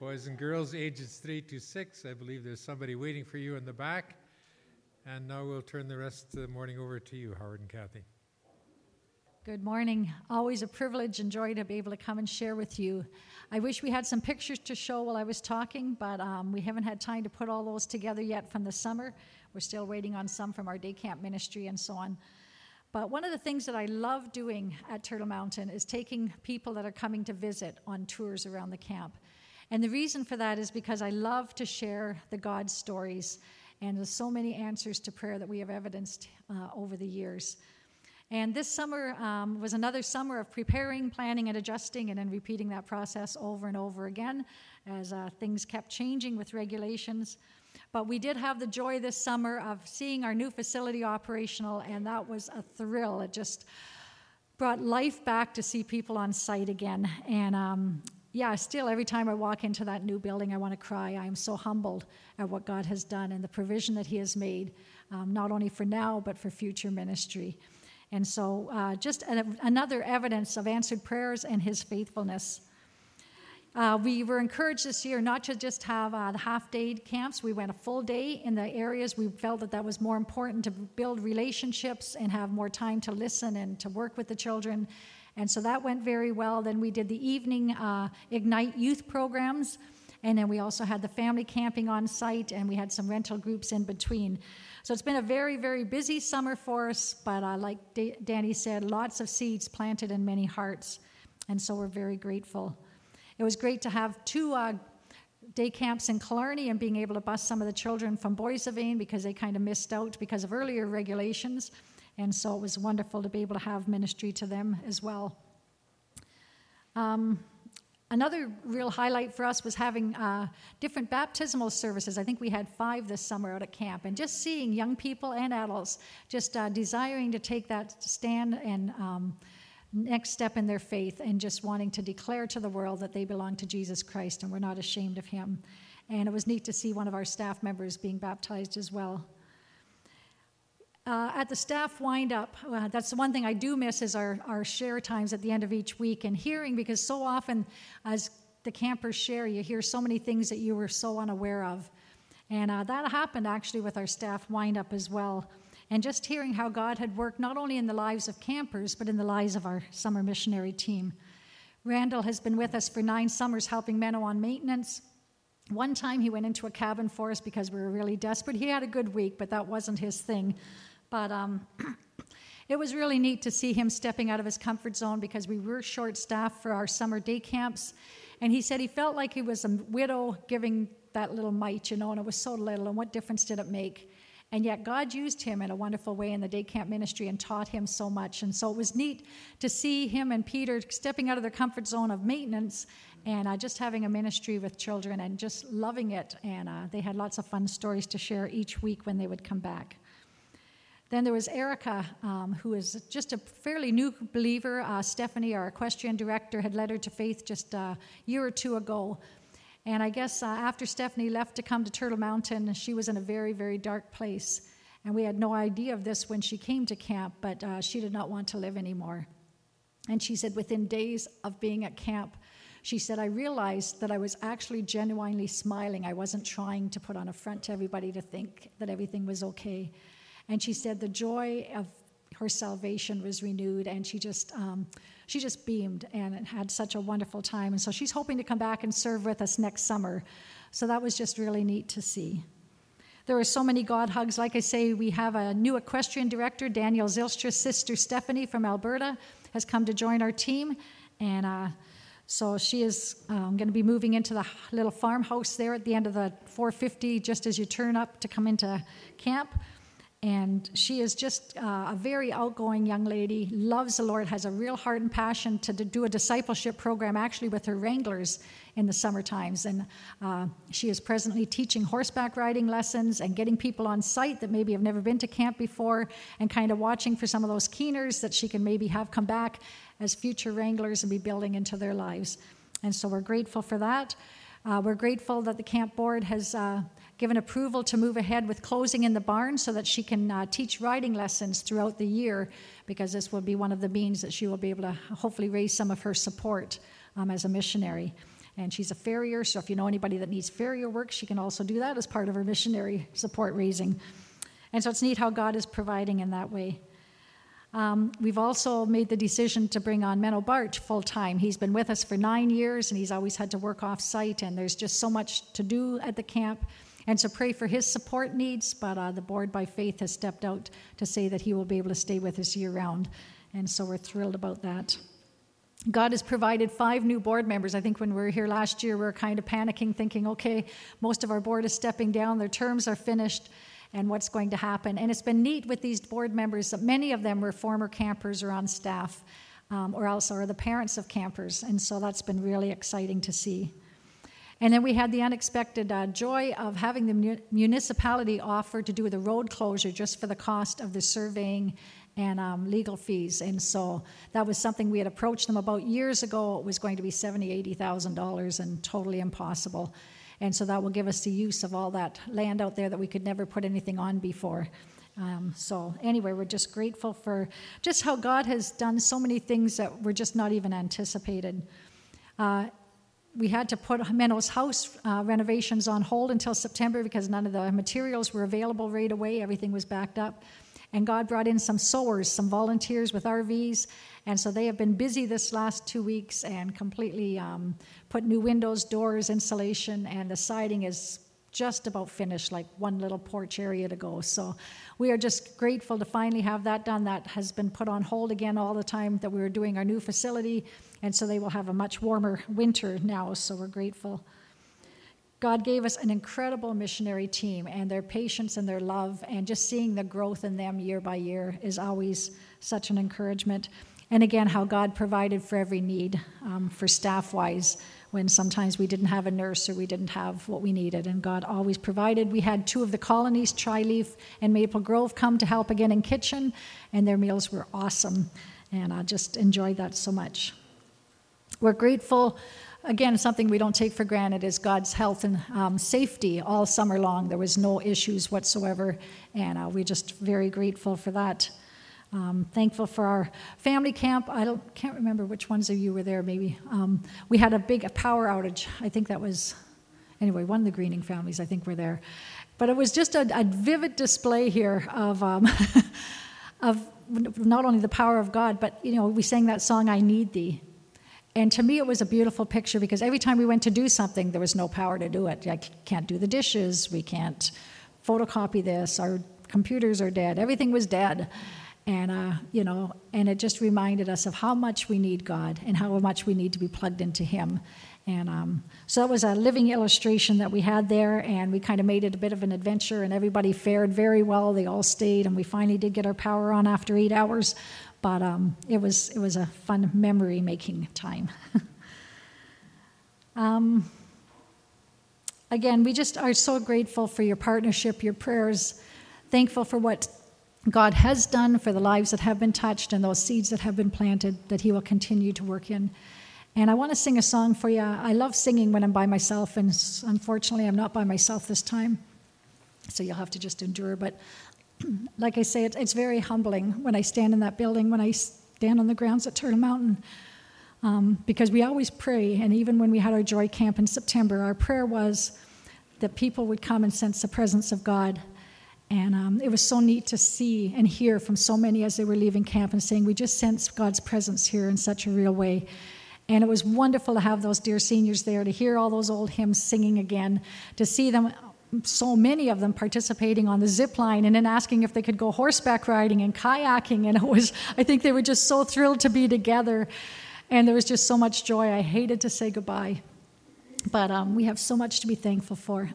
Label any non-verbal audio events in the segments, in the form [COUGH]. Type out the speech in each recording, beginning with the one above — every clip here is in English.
Boys and girls ages 3 to 6, I believe there's somebody waiting for you in the back. And now we'll turn the rest of the morning over to you, Howard and Kathy. Good morning. Always a privilege and joy to be able to come and share with you. I wish we had some pictures to show while I was talking, but um, we haven't had time to put all those together yet from the summer. We're still waiting on some from our day camp ministry and so on. But one of the things that I love doing at Turtle Mountain is taking people that are coming to visit on tours around the camp. And the reason for that is because I love to share the God stories. And there's so many answers to prayer that we have evidenced uh, over the years. And this summer um, was another summer of preparing, planning, and adjusting, and then repeating that process over and over again as uh, things kept changing with regulations. But we did have the joy this summer of seeing our new facility operational, and that was a thrill. It just brought life back to see people on site again. And um, yeah, still, every time I walk into that new building, I want to cry. I am so humbled at what God has done and the provision that He has made, um, not only for now, but for future ministry. And so, uh, just a, another evidence of answered prayers and his faithfulness. Uh, we were encouraged this year not to just have uh, the half day camps. We went a full day in the areas we felt that that was more important to build relationships and have more time to listen and to work with the children. And so that went very well. Then we did the evening uh, Ignite youth programs. And then we also had the family camping on site, and we had some rental groups in between. So it's been a very, very busy summer for us, but uh, like D- Danny said, lots of seeds planted in many hearts. And so we're very grateful. It was great to have two uh, day camps in Killarney and being able to bus some of the children from Boissevain because they kind of missed out because of earlier regulations. And so it was wonderful to be able to have ministry to them as well. Um, Another real highlight for us was having uh, different baptismal services. I think we had five this summer out at camp, and just seeing young people and adults just uh, desiring to take that stand and um, next step in their faith and just wanting to declare to the world that they belong to Jesus Christ and we're not ashamed of him. And it was neat to see one of our staff members being baptized as well. Uh, at the staff wind up, uh, that's the one thing I do miss is our, our share times at the end of each week and hearing because so often as the campers share, you hear so many things that you were so unaware of. And uh, that happened actually with our staff wind up as well. And just hearing how God had worked not only in the lives of campers, but in the lives of our summer missionary team. Randall has been with us for nine summers helping Menno on maintenance. One time he went into a cabin for us because we were really desperate. He had a good week, but that wasn't his thing. But um, [CLEARS THROAT] it was really neat to see him stepping out of his comfort zone because we were short staffed for our summer day camps. And he said he felt like he was a widow giving that little mite, you know, and it was so little, and what difference did it make? And yet God used him in a wonderful way in the day camp ministry and taught him so much. And so it was neat to see him and Peter stepping out of their comfort zone of maintenance and uh, just having a ministry with children and just loving it. And uh, they had lots of fun stories to share each week when they would come back. Then there was Erica, um, who is just a fairly new believer. Uh, Stephanie, our equestrian director, had led her to faith just a year or two ago. And I guess uh, after Stephanie left to come to Turtle Mountain, she was in a very, very dark place. And we had no idea of this when she came to camp, but uh, she did not want to live anymore. And she said, within days of being at camp, she said, I realized that I was actually genuinely smiling. I wasn't trying to put on a front to everybody to think that everything was okay. And she said the joy of her salvation was renewed, and she just um, she just beamed and had such a wonderful time. And so she's hoping to come back and serve with us next summer. So that was just really neat to see. There are so many God hugs. Like I say, we have a new equestrian director, Daniel Zilstra's sister Stephanie from Alberta, has come to join our team, and. Uh, so she is um, going to be moving into the little farmhouse there at the end of the 450, just as you turn up to come into camp. And she is just uh, a very outgoing young lady, loves the Lord, has a real heart and passion to do a discipleship program actually with her wranglers in the summer times. And uh, she is presently teaching horseback riding lessons and getting people on site that maybe have never been to camp before and kind of watching for some of those keeners that she can maybe have come back as future wranglers and be building into their lives. And so we're grateful for that. Uh, we're grateful that the camp board has uh, given approval to move ahead with closing in the barn so that she can uh, teach riding lessons throughout the year because this will be one of the means that she will be able to hopefully raise some of her support um, as a missionary. And she's a farrier, so if you know anybody that needs farrier work, she can also do that as part of her missionary support raising. And so it's neat how God is providing in that way. Um, we've also made the decision to bring on Menno Bart full time. He's been with us for nine years and he's always had to work off site, and there's just so much to do at the camp. And so pray for his support needs, but uh, the board by faith has stepped out to say that he will be able to stay with us year round. And so we're thrilled about that. God has provided five new board members. I think when we were here last year, we were kind of panicking, thinking, okay, most of our board is stepping down, their terms are finished and what's going to happen. And it's been neat with these board members that many of them were former campers or on staff, um, or else are the parents of campers. And so that's been really exciting to see. And then we had the unexpected uh, joy of having the municipality offer to do the road closure just for the cost of the surveying and um, legal fees. And so that was something we had approached them about years ago. It was going to be seventy, eighty thousand dollars, and totally impossible. And so that will give us the use of all that land out there that we could never put anything on before. Um, so, anyway, we're just grateful for just how God has done so many things that were just not even anticipated. Uh, we had to put Menno's house uh, renovations on hold until September because none of the materials were available right away. Everything was backed up. And God brought in some SOWERS, some volunteers with RVs. And so they have been busy this last two weeks and completely um, put new windows, doors, insulation, and the siding is just about finished, like one little porch area to go. So we are just grateful to finally have that done. That has been put on hold again all the time that we were doing our new facility, and so they will have a much warmer winter now, so we're grateful. God gave us an incredible missionary team, and their patience and their love, and just seeing the growth in them year by year is always such an encouragement. And again, how God provided for every need um, for staff wise when sometimes we didn't have a nurse or we didn't have what we needed. And God always provided. We had two of the colonies, Tri-Leaf and Maple Grove, come to help again in kitchen, and their meals were awesome. And I just enjoyed that so much. We're grateful. Again, something we don't take for granted is God's health and um, safety all summer long. There was no issues whatsoever, and uh, we're just very grateful for that. Um, thankful for our family camp. I don't, can't remember which ones of you were there, maybe. Um, we had a big power outage. I think that was, anyway, one of the Greening families, I think, were there. But it was just a, a vivid display here of, um, [LAUGHS] of not only the power of God, but, you know, we sang that song, I Need Thee. And to me, it was a beautiful picture because every time we went to do something, there was no power to do it. I can't do the dishes, we can't photocopy this, our computers are dead, everything was dead. And, uh, you know, and it just reminded us of how much we need God and how much we need to be plugged into Him. And um, so that was a living illustration that we had there, and we kind of made it a bit of an adventure, and everybody fared very well. They all stayed, and we finally did get our power on after eight hours. But um, it was it was a fun memory making time. [LAUGHS] um, again, we just are so grateful for your partnership, your prayers, thankful for what God has done for the lives that have been touched and those seeds that have been planted that He will continue to work in. And I want to sing a song for you. I love singing when I'm by myself, and unfortunately, I'm not by myself this time. So you'll have to just endure. But like I say, it's, it's very humbling when I stand in that building, when I stand on the grounds at Turtle Mountain, um, because we always pray. And even when we had our joy camp in September, our prayer was that people would come and sense the presence of God and um, it was so neat to see and hear from so many as they were leaving camp and saying, We just sense God's presence here in such a real way. And it was wonderful to have those dear seniors there, to hear all those old hymns singing again, to see them, so many of them participating on the zip line and then asking if they could go horseback riding and kayaking. And it was, I think they were just so thrilled to be together. And there was just so much joy. I hated to say goodbye. But um, we have so much to be thankful for.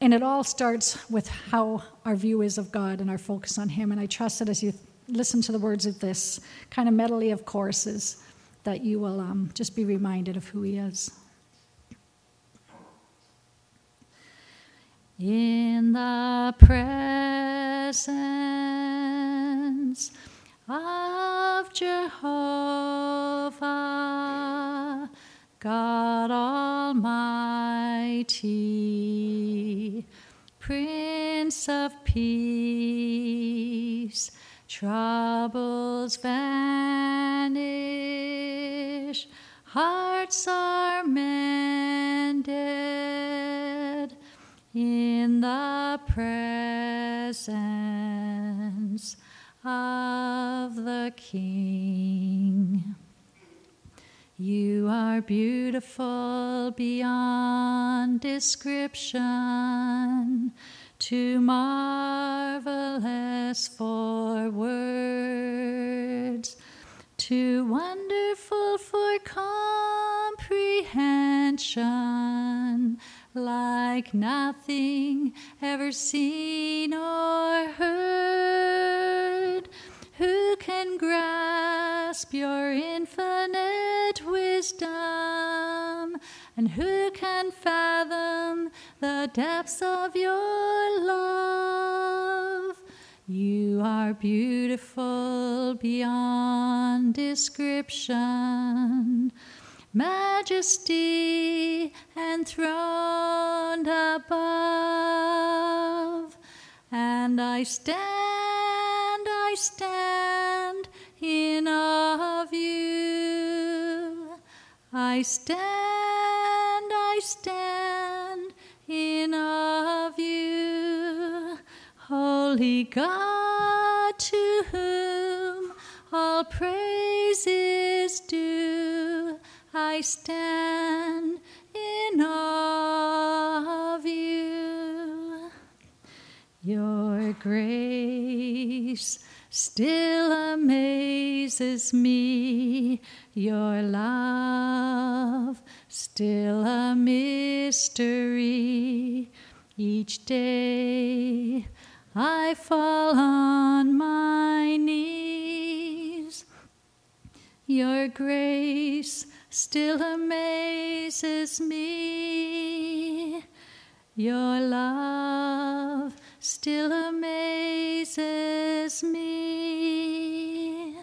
And it all starts with how our view is of God and our focus on Him. And I trust that as you listen to the words of this kind of medley of courses, that you will um, just be reminded of who He is. In the presence of Jehovah, God Almighty, Prince of Peace, troubles vanish, hearts are mended in the presence of the King. You are beautiful beyond description, too marvelous for words, too wonderful for comprehension, like nothing ever seen or heard. Who can grasp your infinite wisdom? And who can fathom the depths of your love? You are beautiful beyond description, majesty enthroned above. And I stand, I stand in awe of you. I stand, I stand in awe of you. Holy God, to whom all praise stand in awe of you. Your grace still amazes me, your love still a mystery. Each day I fall on my knees. Your grace still amazes me. Your love still amazes me.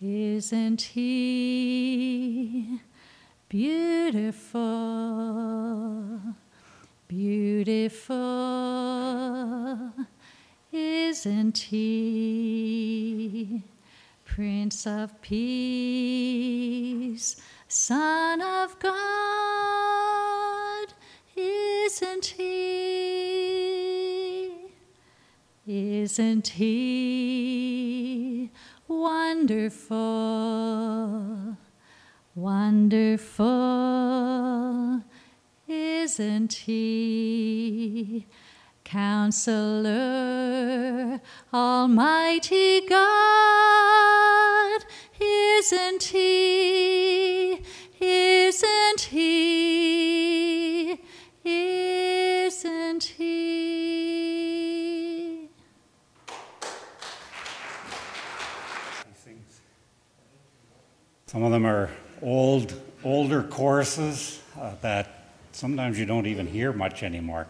Isn't he beautiful? Beautiful, isn't he? Prince of Peace, Son of God, isn't he? Isn't he wonderful? Wonderful, isn't he? Counselor, Almighty God, isn't he? Isn't he? Isn't he? Some of them are old, older choruses uh, that sometimes you don't even hear much anymore.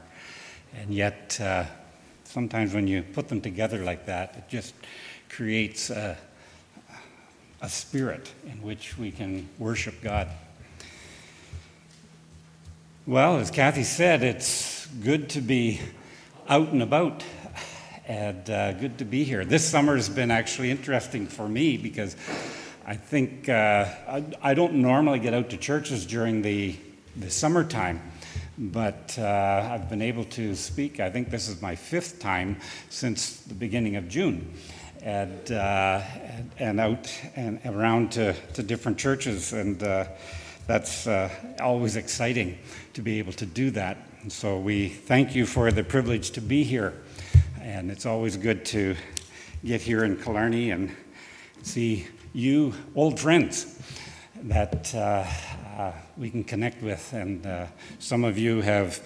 And yet, uh, sometimes when you put them together like that, it just creates a, a spirit in which we can worship God. Well, as Kathy said, it's good to be out and about and uh, good to be here. This summer has been actually interesting for me because I think uh, I, I, don't normally get out to churches during the, the summertime, but uh, I've been able to speak. I think this is my fifth time since the beginning of June. And, uh, and out and around to, to different churches, and uh, that's uh, always exciting to be able to do that. And so we thank you for the privilege to be here, and it's always good to get here in Killarney and see you old friends that uh, uh, we can connect with. And uh, some of you have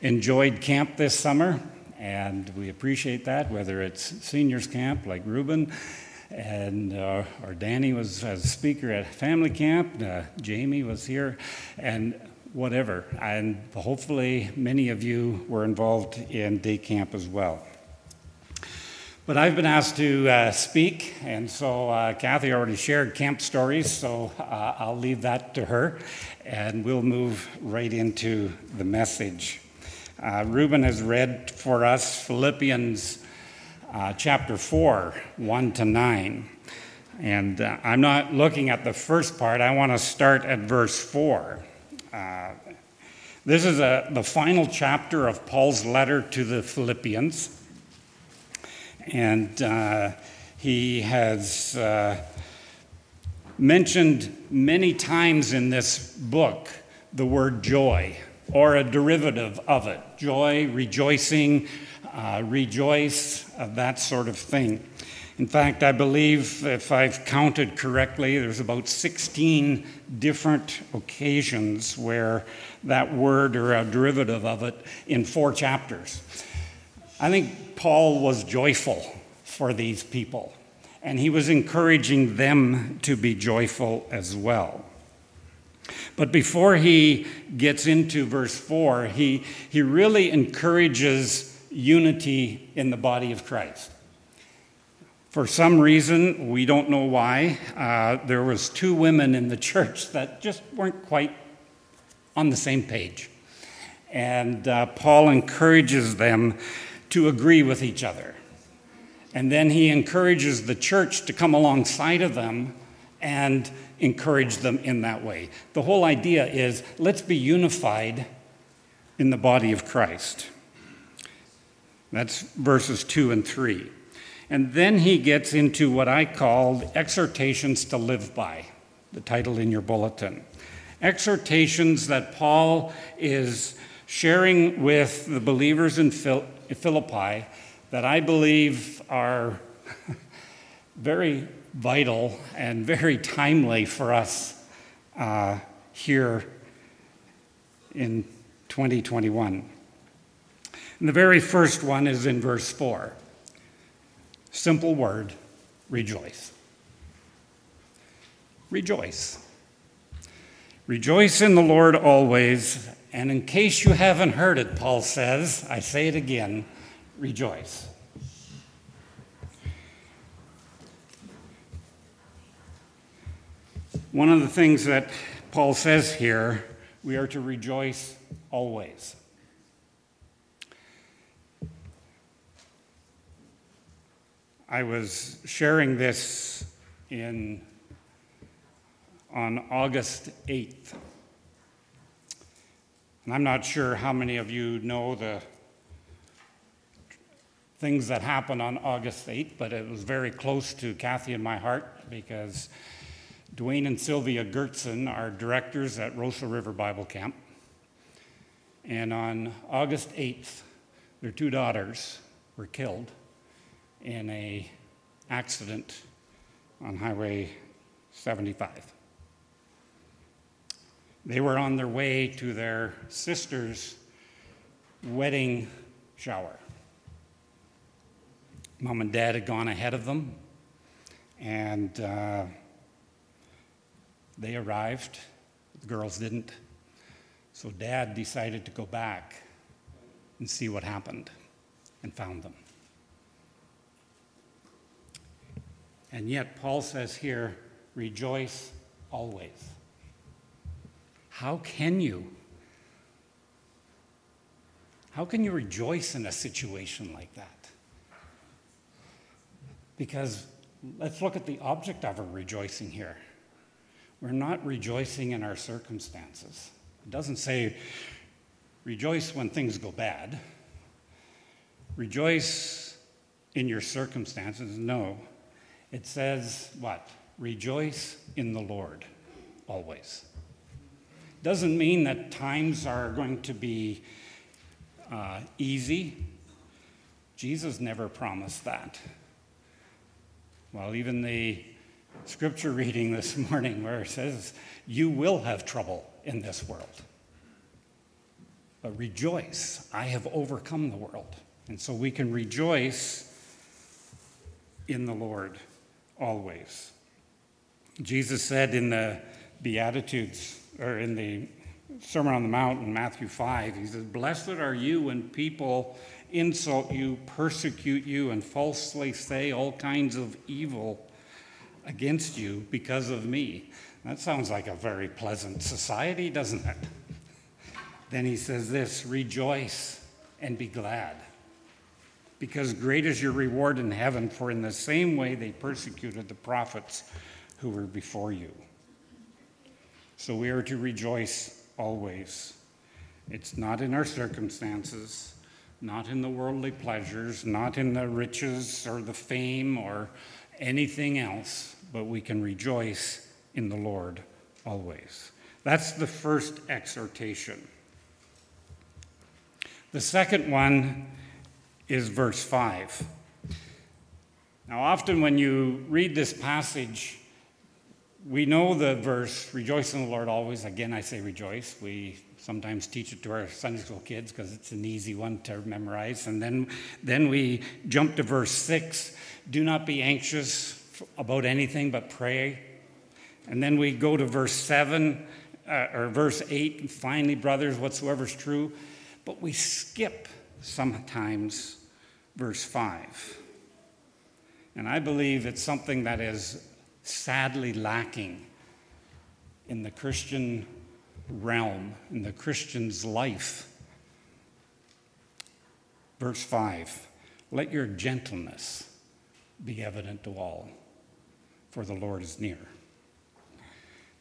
enjoyed camp this summer, and we appreciate that, whether it's seniors camp like Ruben. And uh, Danny was a speaker at family camp. Uh, Jamie was here, and whatever. And hopefully, many of you were involved in day camp as well. But I've been asked to uh, speak, and so uh, Kathy already shared camp stories, so uh, I'll leave that to her, and we'll move right into the message. Uh, Ruben has read for us Philippians uh, chapter 4, 1 to 9. And uh, I'm not looking at the first part, I want to start at verse 4. Uh, this is a, the final chapter of Paul's letter to the Philippians. And uh, he has uh, mentioned many times in this book the word joy or a derivative of it joy, rejoicing, uh, rejoice, uh, that sort of thing. In fact, I believe, if I've counted correctly, there's about 16 different occasions where that word or a derivative of it in four chapters. I think Paul was joyful for these people, and he was encouraging them to be joyful as well. But before he gets into verse 4, he, he really encourages unity in the body of Christ. For some reason, we don't know why, uh, there was two women in the [LAUGHS] church that just weren't quite on the same page. And uh, Paul encourages them to agree with each other. And then he encourages the church to come alongside of them and encourage them in that way. The whole idea is let's be unified in the body of Christ. That's verses 2 and 3. And then he gets into what I called exhortations to live by, the title in your bulletin. Exhortations that Paul is sharing with the believers in Philippi that I believe are [LAUGHS] very vital and very timely for us uh, here in 2021. And the very first one is in verse 4. Simple word rejoice. Rejoice. Rejoice in the Lord always. And in case you haven't heard it, Paul says, I say it again rejoice. One of the things that Paul says here, we are to rejoice always. I was sharing this in on August 8th. And I'm not sure how many of you know the things that happened on August 8th, but it was very close to Kathy and my heart because Dwayne and Sylvia Gertson are directors at Rosa River Bible Camp. And on August 8th, their two daughters were killed in a accident on Highway 75. They were on their way to their sister's wedding shower. Mom and dad had gone ahead of them, and uh, they arrived. The girls didn't. So dad decided to go back and see what happened and found them. And yet, Paul says here, rejoice always. How can you? How can you rejoice in a situation like that? Because let's look at the object of our rejoicing here. We're not rejoicing in our circumstances. It doesn't say rejoice when things go bad. Rejoice in your circumstances. No. It says what? Rejoice in the Lord always. Doesn't mean that times are going to be uh, easy. Jesus never promised that. Well, even the scripture [LAUGHS] reading this morning, where it says, You will have trouble in this world. But rejoice, I have overcome the world. And so we can rejoice in the Lord always. Jesus said in the Beatitudes, or in the Sermon on the Mount in Matthew 5, he says, Blessed are you when people insult you, persecute you, and falsely say all kinds of evil against you because of me. That sounds like a very pleasant society, doesn't it? Then he says this rejoice and be glad. because great is your reward in heaven, for in the same way they persecuted the prophets who were before you. So we are to rejoice always. It's not in our circumstances, not in the worldly pleasures, not in the riches or the fame or anything else, but we can rejoice in the Lord always. That's the first exhortation. The second one is verse 5. Now, often when you read this passage, we know the verse, rejoice in the Lord always. Again, I say rejoice. We sometimes teach it to our Sunday school kids because it's an easy one to memorize. And then, then we jump to verse 6 do not be anxious about anything but pray. And then we go to verse 7 uh, or verse 8 finally, brothers, whatsoever's true. But we skip sometimes verse 5. And I believe it's something that is sadly lacking in the Christian realm, in the Christian's life. Verse 5 Let your gentleness be evident to all, for the Lord is near.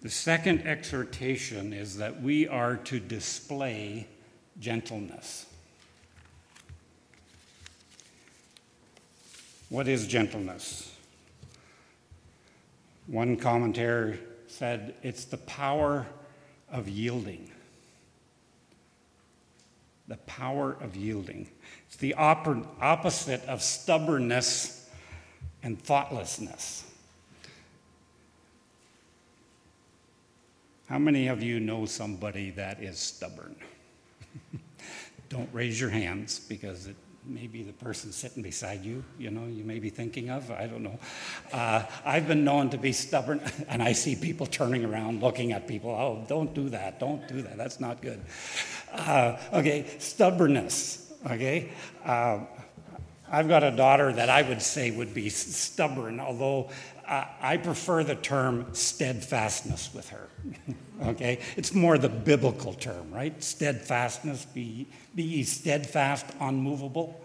The second exhortation is that we are to display gentleness. What is gentleness? One commentator said it's the power of yielding. The power of yielding. It's the opposite of stubbornness and thoughtlessness. How many of you know somebody that is stubborn? [LAUGHS] Don't raise your hands because it may be the person sitting beside you, you know, you may be thinking of. I don't know. Uh, I've been known to be stubborn, [LAUGHS] and I see people turning around looking at people. Oh, don't do that. Don't do that. That's not good. Uh, okay, stubbornness. Okay. Uh, I've got a daughter that I would say would be stubborn, although I prefer the term steadfastness with her. [LAUGHS] okay? It's more the biblical term, right? Steadfastness, be, be ye steadfast, unmovable.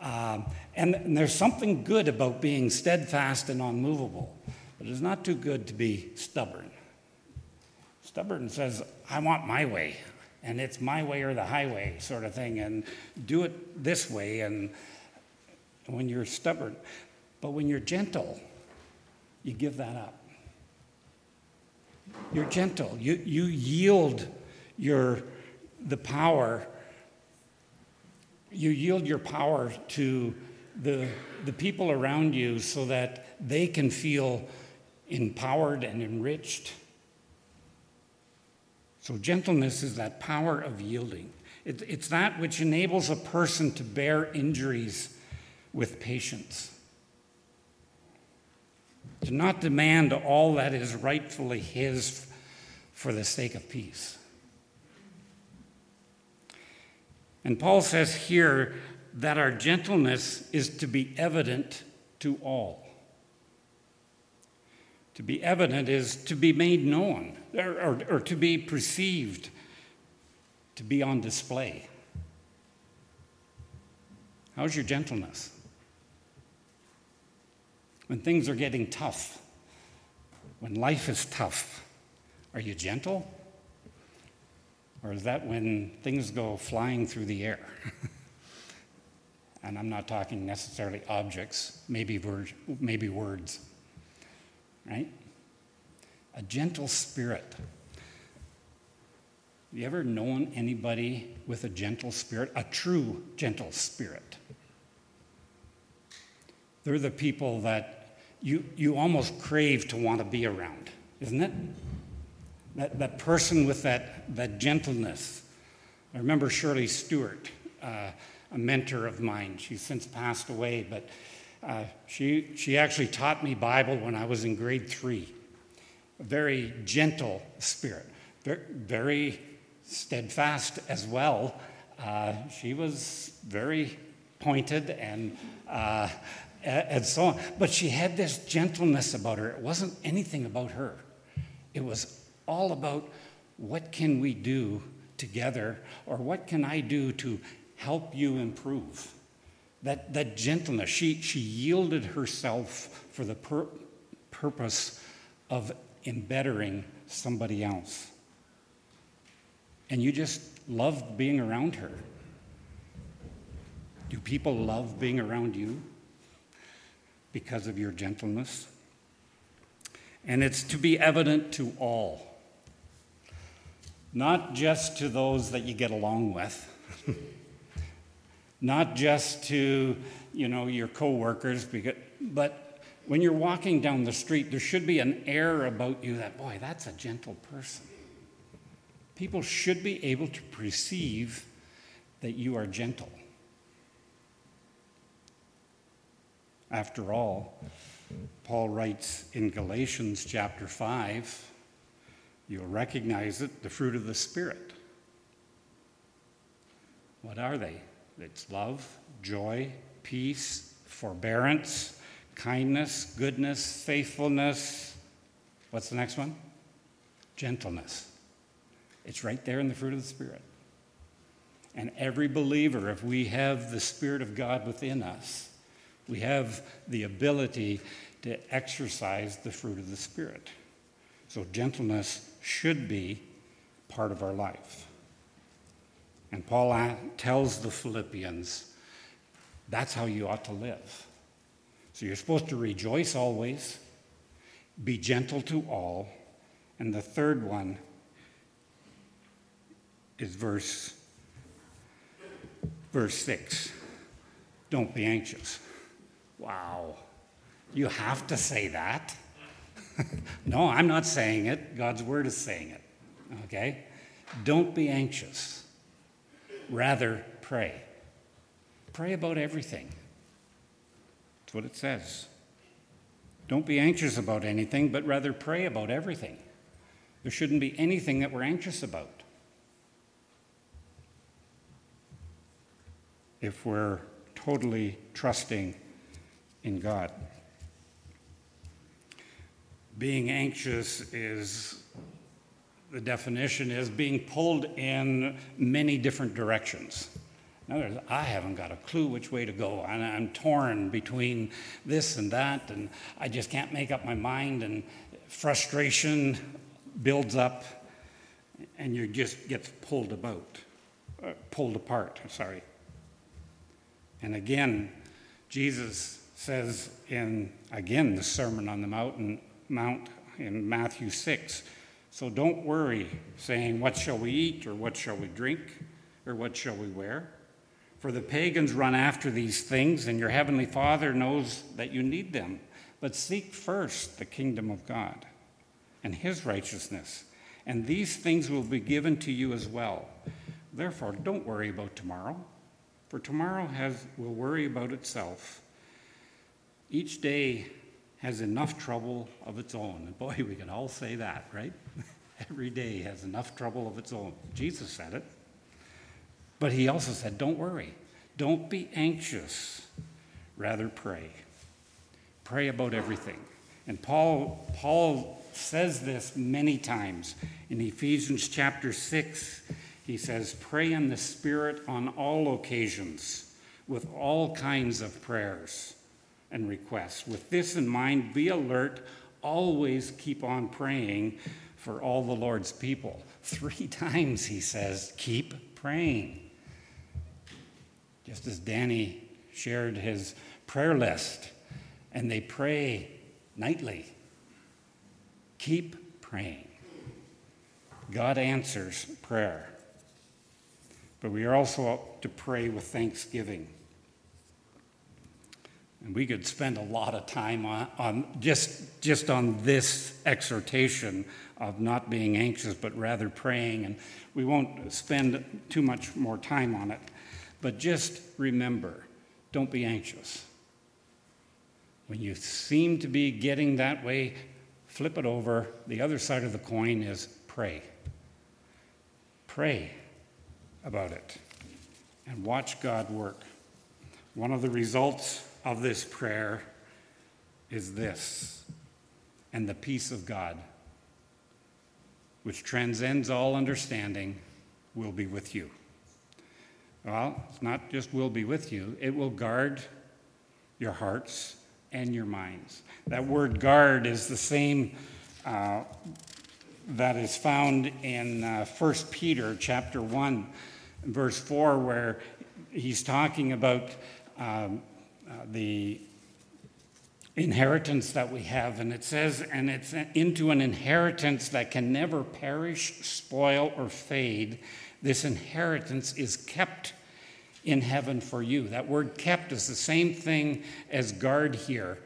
Um, and, and there's something good about being steadfast and unmovable, but it's not too good to be stubborn. Stubborn says, I want my way, and it's my way or the highway, sort of thing, and do it this way. And when you're stubborn, but when you're gentle, you give that up. You're gentle. You, you yield your, the power. You yield your power to the, the people around you so that they can feel empowered and enriched. So, gentleness is that power of yielding. It, it's that which enables a person to bear injuries with patience to not demand all that is rightfully his for the sake of peace. And Paul says here that our gentleness is to be evident to all. To be evident is to be made known or, or, or to be perceived, to be on display. How's your gentleness? When things are getting tough, when life is tough, are you gentle? Or is that when things go flying through the air? [LAUGHS] and I'm not talking necessarily objects, maybe, word, maybe words, right? A gentle spirit. Have you ever known anybody with a gentle spirit? A true gentle spirit. They're the people that you, you almost crave to want to be around, isn't it? That, that person with that, that gentleness. I remember Shirley Stewart, uh, a mentor of mine. She's since passed away, but uh, she, she actually taught me Bible when I was in grade three. A very gentle spirit, very, steadfast as well. Uh, she was very pointed and uh, and so on. But she had this gentleness about her. It wasn't anything about her, it was all about what can we do together or what can I do to help you improve. that, that gentleness. She, she yielded herself for the pur- purpose of embettering somebody else. And you just loved being around her. Do people love being around you because of your gentleness? And it's to be evident to all, not just to those that you get along with, [LAUGHS] not just to, you know, your coworkers, because, but when you're walking down the street, there should be an air about you that, boy, that's a gentle person. People should be able to perceive that you are gentle. After all, Paul writes in Galatians chapter 5, you'll recognize it, the fruit of the Spirit. What are they? It's love, joy, peace, forbearance, kindness, goodness, faithfulness. What's the next one? Gentleness. It's right there in the fruit of the Spirit. And every believer, if we have the Spirit of God within us, we have the ability to exercise the fruit of the Spirit. So, gentleness should be part of our life. And Paul tells the Philippians that's how you ought to live. So, you're supposed to rejoice always, be gentle to all. And the third one is verse, verse 6. Don't be anxious. Wow. You have to say that. [LAUGHS] no, I'm not saying it. God's word is saying it. Okay? Don't be anxious. Rather, pray. Pray about everything. That's what it says. Don't be anxious about anything, but rather pray about everything. There shouldn't be anything that we're anxious about. If we're totally trusting in God. Being anxious is, the definition is being pulled in many different directions. In other words, I haven't got a clue which way to go. And I'm torn between this and that, and I just can't make up my mind, and frustration builds up, and you just get pulled about, uh, pulled apart, sorry. And again, Jesus says in, again, the Sermon on the Mountain, Mount in Matthew 6. So don't worry, saying, What shall we eat, or what shall we drink, or what shall we wear? For the pagans run after these things, and your heavenly Father knows that you need them. But seek first the kingdom of God and his righteousness, and these things will be given to you as well. Therefore, don't worry about tomorrow, for tomorrow has, will worry about itself. Each day has enough trouble of its own. And boy, we can all say that, right? [LAUGHS] Every day has enough trouble of its own. Jesus said it. But he also said, don't worry. Don't be anxious. Rather pray. Pray about everything. And Paul, Paul says this many times. In Ephesians chapter 6, he says, Pray in the Spirit on all occasions with all kinds of prayers and requests. With this in mind, be alert, always keep on praying for all the Lord's people. [LAUGHS] Three times he says, keep praying. Just as Danny shared his prayer list, and they pray nightly. Keep praying. God answers prayer. But we are also to pray with thanksgiving. And we could spend a lot of time on, on, just, just on this exhortation of not being anxious, but rather praying. And we won't spend too much more time on it. But just remember don't be anxious. When you seem to be getting that way, flip it over. The other side of the coin is pray. Pray about it and watch God work. One of the results of this prayer is this and the peace of God, which transcends all understanding, will be with you. Well, it's not just will be with you, it will guard your hearts and your minds. That word guard is the same uh, that is found in uh, 1 Peter chapter 1, verse 4, where he's talking about um, the inheritance that we have. And it says, and it's into an inheritance that can never perish, spoil, or fade. This inheritance is kept in heaven for you. That word kept is the same thing as guard here.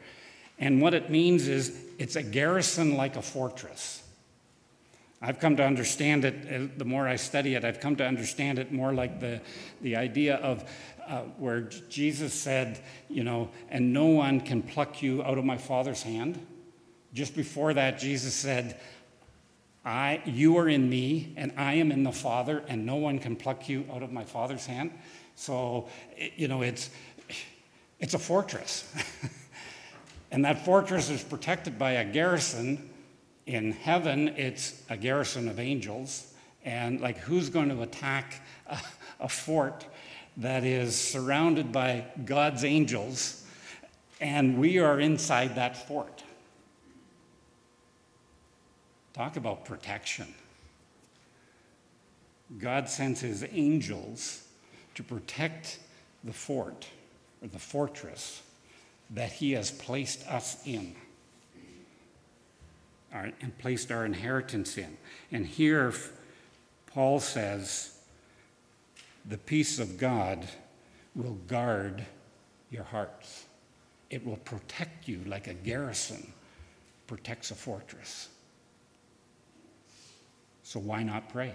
And what it means is it's a garrison like a fortress. I've come to understand it, uh, the more I study it, I've come to understand it more like the, the idea of uh, where Jesus said, you know, and no one can pluck you out of my Father's hand. Just before that, Jesus said, I, you are in me, and I am in the Father, and no one can pluck you out of my Father's hand. So, you know, it's, it's a fortress. [LAUGHS] and that fortress is protected by a garrison. In heaven, it's a garrison of angels. And, like, who's going to attack a, a fort that is surrounded by God's angels, and we are inside that fort. Talk about protection. God sends his angels to protect the fort or the fortress that he has placed us in and placed our inheritance in. And here, Paul says, the peace of God will guard your hearts. It will protect you like a garrison protects a fortress. So why not pray?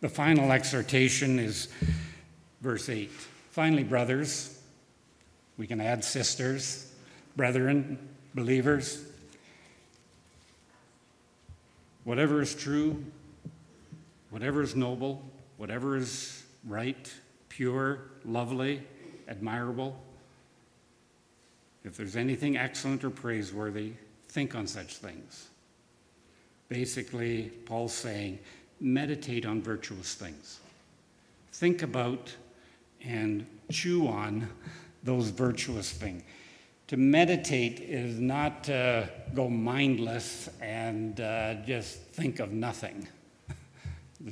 The final exhortation is verse 8. Finally, brothers, we can add sisters, brethren, believers. Whatever is true, whatever is noble, whatever is right, pure, lovely, admirable, if there's anything excellent or praiseworthy, think on such things. Basically, Paul's saying, meditate on virtuous things. Think about and chew on those virtuous things. To meditate is not to go mindless and uh, just think of nothing.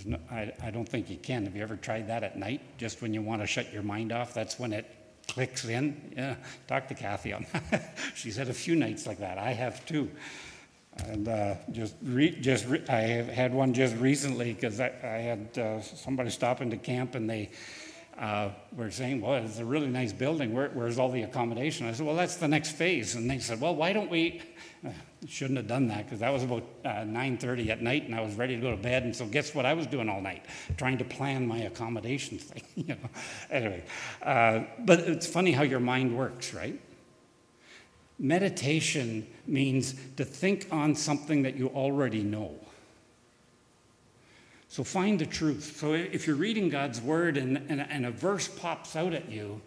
No, I, I don't think you can. Have you ever tried that at night? Just when you want to shut your mind off, that's when it clicks in. Yeah, talk to Kathy on that. [LAUGHS] She's had a few nights like that. I have too. And uh, just, re- just re- I have had one just recently because I, I, had uh, somebody stop into camp and they uh, were saying, "Well, it's a really nice building. Where, where's all the accommodation?" I said, "Well, that's the next phase." And they said, "Well, why don't we?" Shouldn't have done that because that was about uh, 9.30 at night and i was ready to go to bed and so guess what i was doing all night? Trying to plan my accommodations [LAUGHS] thing you know? Anyway uh, but it's funny how your mind works right? Meditation means to think on something that you already know. So find the truth. So if you're reading god's word and, and, and a verse pops out at you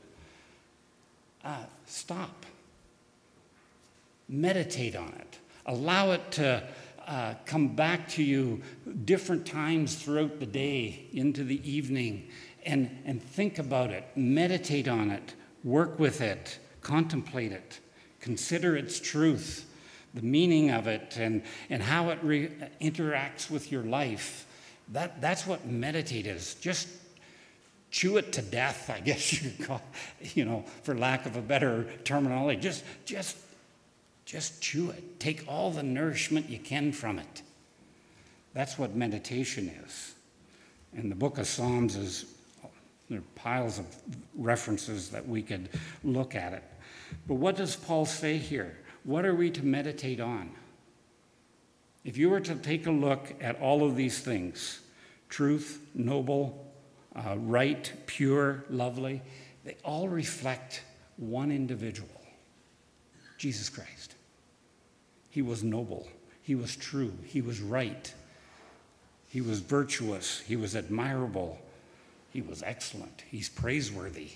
uh, stop. Meditate on it Allow it to uh, come back to you different times throughout the day, into the evening, and, and think about it, meditate on it, work with it, contemplate it, consider its truth, the meaning of it, and, and how it re- interacts with your life. That, that's what meditate is. Just chew it to death, I guess [LAUGHS] you could call, you know, for lack of a better terminology. Just, just just chew it. Take all the nourishment you can from it. That's what meditation is. And the book of Psalms is, there are piles of references that we could look at it. But what does Paul say here? What are we to meditate on? If you were to take a look at all of these things truth, noble, uh, right, pure, lovely they all reflect one individual Jesus Christ. He was noble. He was true. He was right. He was virtuous. He was admirable. He was excellent. He's praiseworthy.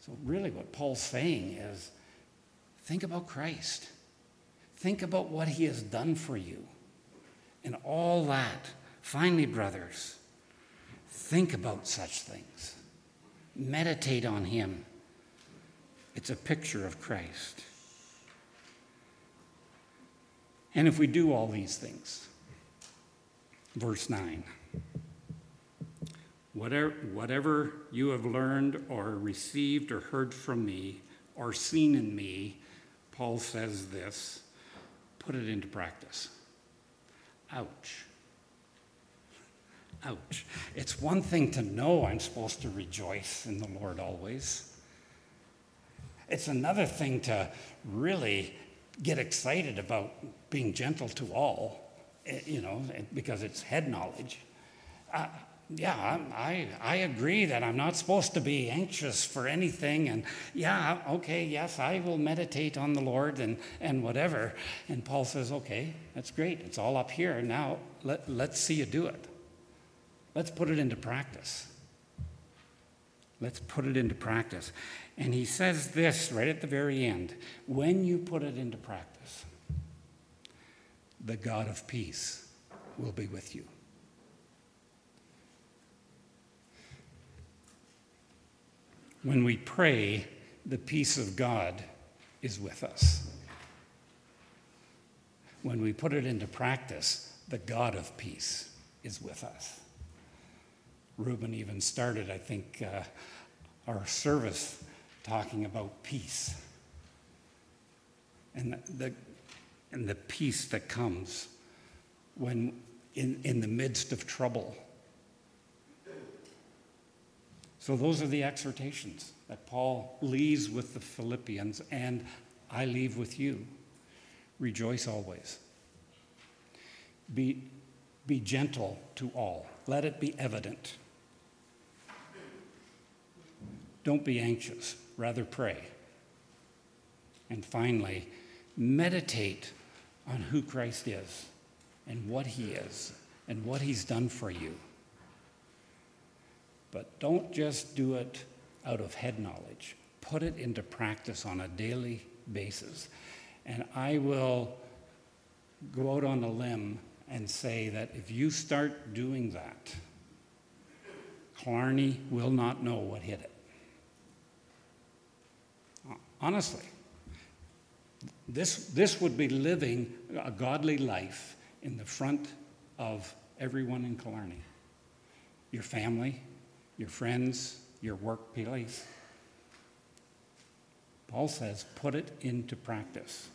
So, really, what Paul's saying is think about Christ. Think about what he has done for you. And all that, finally, brothers, Think about such things. Meditate on Him. It's a picture of Christ. And if we do all these things, verse 9 whatever, whatever you have learned or received or heard from me or seen in me, Paul says this put it into practice. Ouch. Ouch. It's one thing to know I'm supposed to rejoice in the Lord always. It's another thing to really get excited about being gentle to all, eh, you know, because it's head knowledge. Uh, yeah, I, I agree that I'm not supposed to be anxious for anything. And yeah, okay, yes, I will meditate on the Lord and, and whatever. And Paul says, okay, that's great. It's all up here. Now let, let's see you do it. Let's put it into practice. Let's put it into practice. And he says this right at the very end when you put it into practice, the God of peace will be with you. When we pray, the peace of God is with us. When we put it into practice, the God of peace is with us. Reuben even started, I think, uh, our service talking about peace and the, and the peace that comes when in, in the midst of trouble. So, those are the exhortations that Paul leaves with the Philippians, and I leave with you. Rejoice always. Be, be gentle to all. Let it be evident. Don't be anxious, rather pray. And finally, meditate on who Christ is and what he is and what he's done for you. But don't just do it out of head knowledge, put it into practice on a daily basis. And I will go out on a limb and say that if you start doing that, Killarney will not know what hit it. Honestly, this, this would be living a godly life in the front of everyone in Killarney your family, your friends, your workplace. Paul says, put it into practice.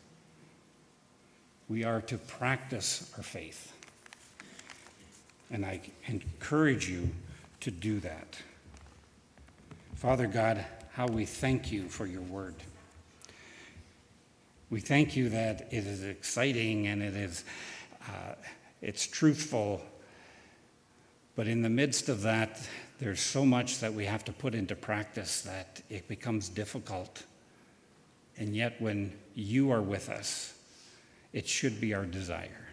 We are to practice our faith. And I encourage you to do that. Father God, how we thank you for your word. We thank you that it is exciting and it is uh, it's truthful, but in the midst of that, there's so much that we have to put into practice that it becomes difficult. And yet, when you are with us, it should be our desire.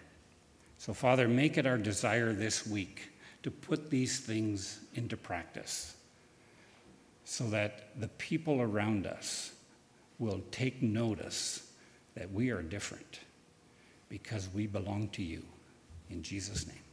So, Father, make it our desire this week to put these things into practice so that the people around us will take notice that we are different because we belong to you. In Jesus' name.